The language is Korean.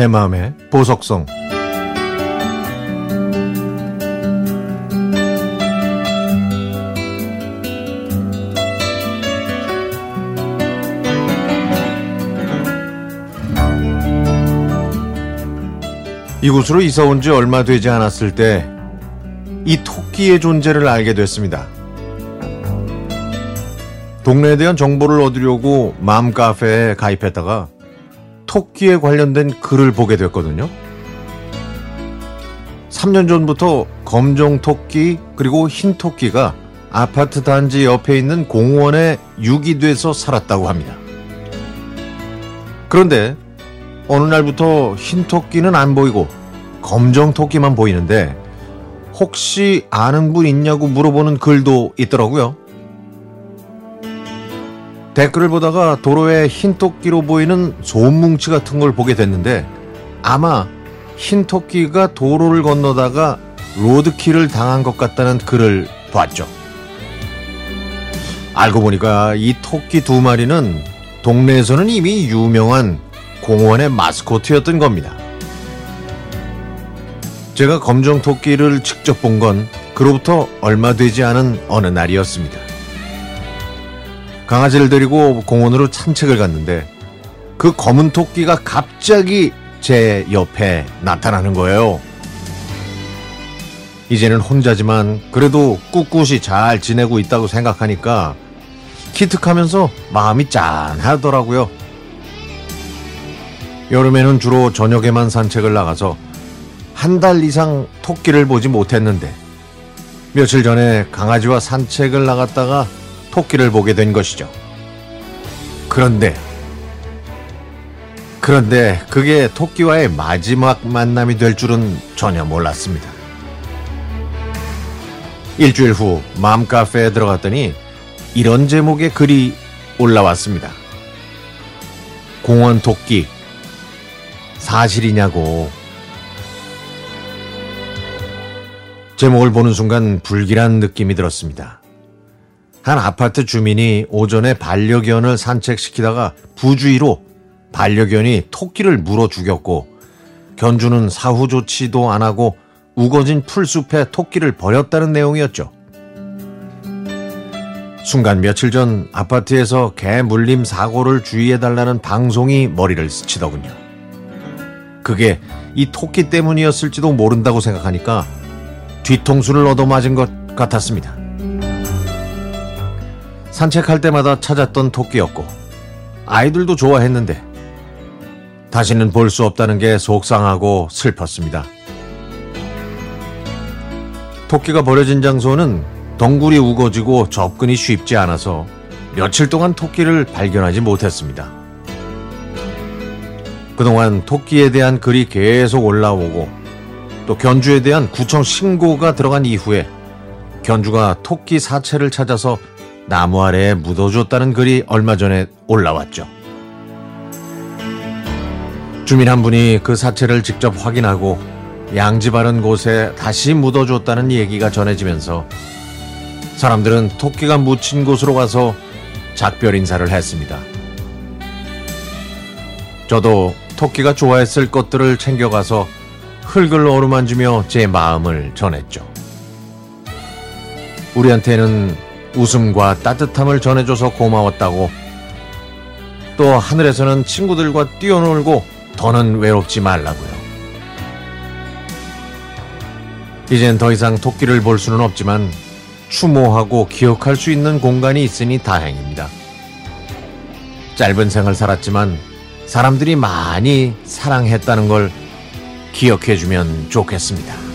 내 마음의 보석성 이곳으로 이사 온 지 얼마 되지 않았을 때 이 토끼의 존재를 알게 됐습니다. 동네에 대한 정보를 얻으려고 맘 카페에 가입했다가 토끼에 관련된 글을 보게 됐거든요. 3년 전부터 검정 토끼 그리고 흰 토끼가 아파트 단지 옆에 있는 공원에 유기돼서 살았다고 합니다. 그런데 어느 날부터 흰 토끼는 안 보이고 검정 토끼만 보이는데 혹시 아는 분 있냐고 물어보는 글도 있더라고요. 댓글을 보다가 도로에 흰 토끼로 보이는 소음뭉치 같은 걸 보게 됐는데 아마 흰 토끼가 도로를 건너다가 로드킬을 당한 것 같다는 글을 봤죠. 알고 보니까 이 토끼 두 마리는 동네에서는 이미 유명한 공원의 마스코트였던 겁니다. 제가 검정 토끼를 직접 본 건 그로부터 얼마 되지 않은 어느 날이었습니다. 강아지를 데리고 공원으로 산책을 갔는데 그 검은 토끼가 갑자기 제 옆에 나타나는 거예요. 이제는 혼자지만 그래도 꿋꿋이 잘 지내고 있다고 생각하니까 기특하면서 마음이 짠하더라고요. 여름에는 주로 저녁에만 산책을 나가서 한 달 이상 토끼를 보지 못했는데 며칠 전에 강아지와 산책을 나갔다가 토끼를 보게 된 것이죠. 그런데 그런데 그게 토끼와의 마지막 만남이 될 줄은 전혀 몰랐습니다. 일주일 후 맘카페에 들어갔더니 이런 제목의 글이 올라왔습니다. 공원 토끼 사실이냐고 제목을 보는 순간 불길한 느낌이 들었습니다. 한 아파트 주민이 오전에 반려견을 산책시키다가 부주의로 반려견이 토끼를 물어 죽였고 견주는 사후 조치도 안 하고 우거진 풀숲에 토끼를 버렸다는 내용이었죠. 순간 며칠 전 아파트에서 개 물림 사고를 주의해달라는 방송이 머리를 스치더군요. 그게 이 토끼 때문이었을지도 모른다고 생각하니까 뒤통수를 얻어맞은 것 같았습니다. 산책할 때마다 찾았던 토끼였고 아이들도 좋아했는데 다시는 볼 수 없다는 게 속상하고 슬펐습니다. 토끼가 버려진 장소는 덩굴이 우거지고 접근이 쉽지 않아서 며칠 동안 토끼를 발견하지 못했습니다. 그동안 토끼에 대한 글이 계속 올라오고 또 견주에 대한 구청 신고가 들어간 이후에 견주가 토끼 사체를 찾아서 나무 아래에 묻어줬다는 글이 얼마 전에 올라왔죠. 주민 한 분이 그 사체를 직접 확인하고 양지 바른 곳에 다시 묻어줬다는 얘기가 전해지면서 사람들은 토끼가 묻힌 곳으로 가서 작별 인사를 했습니다. 저도 토끼가 좋아했을 것들을 챙겨가서 흙을 어루만지며 제 마음을 전했죠. 우리한테는 웃음과 따뜻함을 전해줘서 고마웠다고 또 하늘에서는 친구들과 뛰어놀고 더는 외롭지 말라고요. 이젠 더 이상 토끼를 볼 수는 없지만 추모하고 기억할 수 있는 공간이 있으니 다행입니다. 짧은 생을 살았지만 사람들이 많이 사랑했다는 걸 기억해주면 좋겠습니다.